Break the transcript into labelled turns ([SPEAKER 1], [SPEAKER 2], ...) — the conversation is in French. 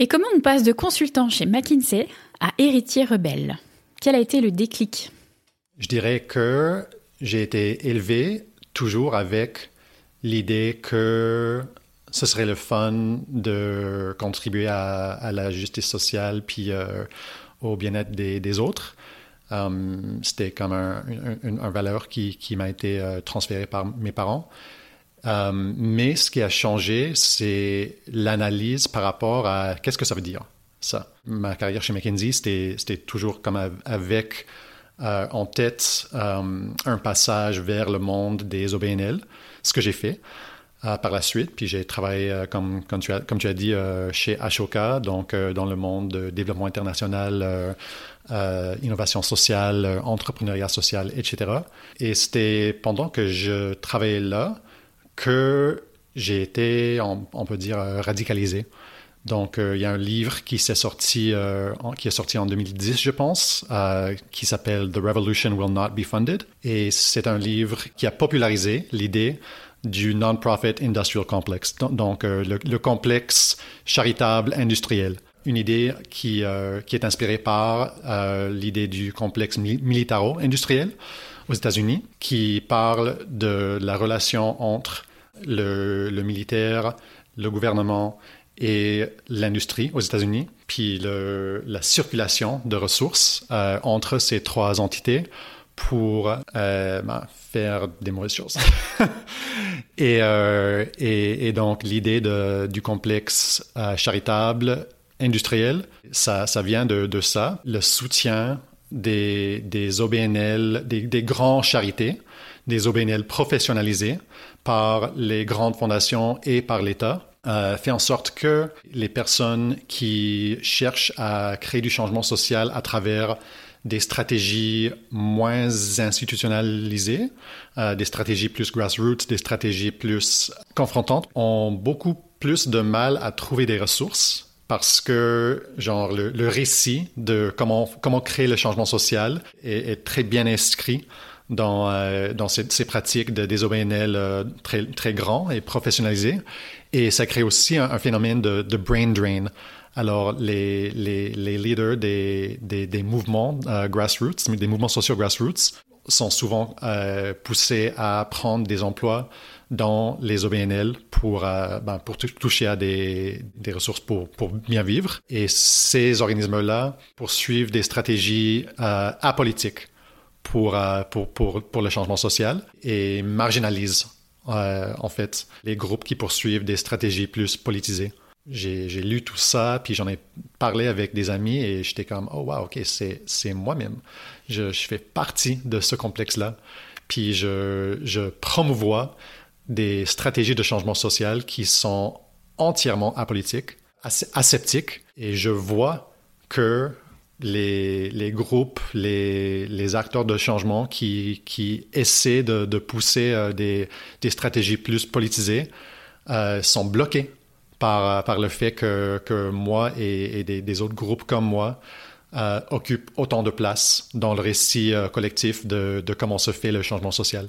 [SPEAKER 1] Et comment on passe de consultant chez McKinsey à héritier rebelle? Quel a été le déclic?
[SPEAKER 2] Je dirais que j'ai été élevé toujours avec l'idée que ce serait le fun de contribuer à, la justice sociale puis euh, au bien-être des, autres. Euh, c'était comme un, une valeur qui, m'a été euh, transférée par mes parents. Mais ce qui a changé, c'est l'analyse par rapport à qu'est-ce que ça veut dire, ça. Ma carrière chez McKinsey, c'était toujours comme avec en tête un passage vers le monde des OBNL, ce que j'ai fait. Euh, par la suite. Puis j'ai travaillé, euh, comme, comme, tu as, dit, euh, chez Ashoka, donc dans le monde de développement international, innovation sociale, entrepreneuriat social, etc. Et c'était pendant que je travaillais là que j'ai été, on, peut dire, radicalisé. Donc, il y a un livre qui s'est sorti, qui est sorti en 2010, je pense, qui s'appelle The Revolution Will Not Be Funded. Et c'est un livre qui a popularisé l'idée du Non-Profit Industrial Complex, donc euh, le, complexe charitable industriel. Une idée qui, euh, qui est inspirée par euh, l'idée du complexe militaro-industriel aux États-Unis, qui parle de la relation entre le, militaire, le gouvernement et l'industrie aux États-Unis, puis la circulation de ressources entre ces trois entités pour euh, ben, faire des mauvaises choses. Euh, et, et, donc l'idée du complexe euh, charitable industriel, ça, ça vient de, ça, le soutien des, OBNL, des, des grands charités, des OBNL professionnalisés par les grandes fondations et par l'État. fait en sorte que les personnes qui cherchent à créer du changement social à travers des stratégies moins institutionnalisées, euh, des stratégies plus grassroots, des stratégies plus confrontantes, ont beaucoup plus de mal à trouver des ressources parce que genre le, récit de comment comment créer le changement social est, très bien inscrit dans euh, dans ces, pratiques de, des OBNL euh, très très grands et professionnalisés et ça crée aussi un, phénomène de, de brain drain. Alors, les, les, les leaders des, des, des mouvements euh, grassroots, des mouvements sociaux grassroots, sont souvent euh, poussés à prendre des emplois dans les OBNL pour, euh, ben, toucher à des, ressources pour, bien vivre. Et ces organismes-là poursuivent des stratégies euh, apolitiques pour, le changement social et marginalisent en fait les groupes qui poursuivent des stratégies plus politisées. J'ai lu tout ça, puis j'en ai parlé avec des amis et j'étais comme, oh wow, ok, c'est moi-même. Je, je, fais partie de ce complexe-là. Puis je, je promouvois des stratégies de changement social qui sont entièrement apolitiques, aseptiques, et je vois que les, les groupes, les, les, acteurs de changement qui, qui essaient de, de pousser euh, des, des, stratégies plus politisées euh, sont bloqués par, le fait que, moi et, des, des, autres groupes comme moi euh, occupent autant de place dans le récit euh, collectif de comment se fait le changement social.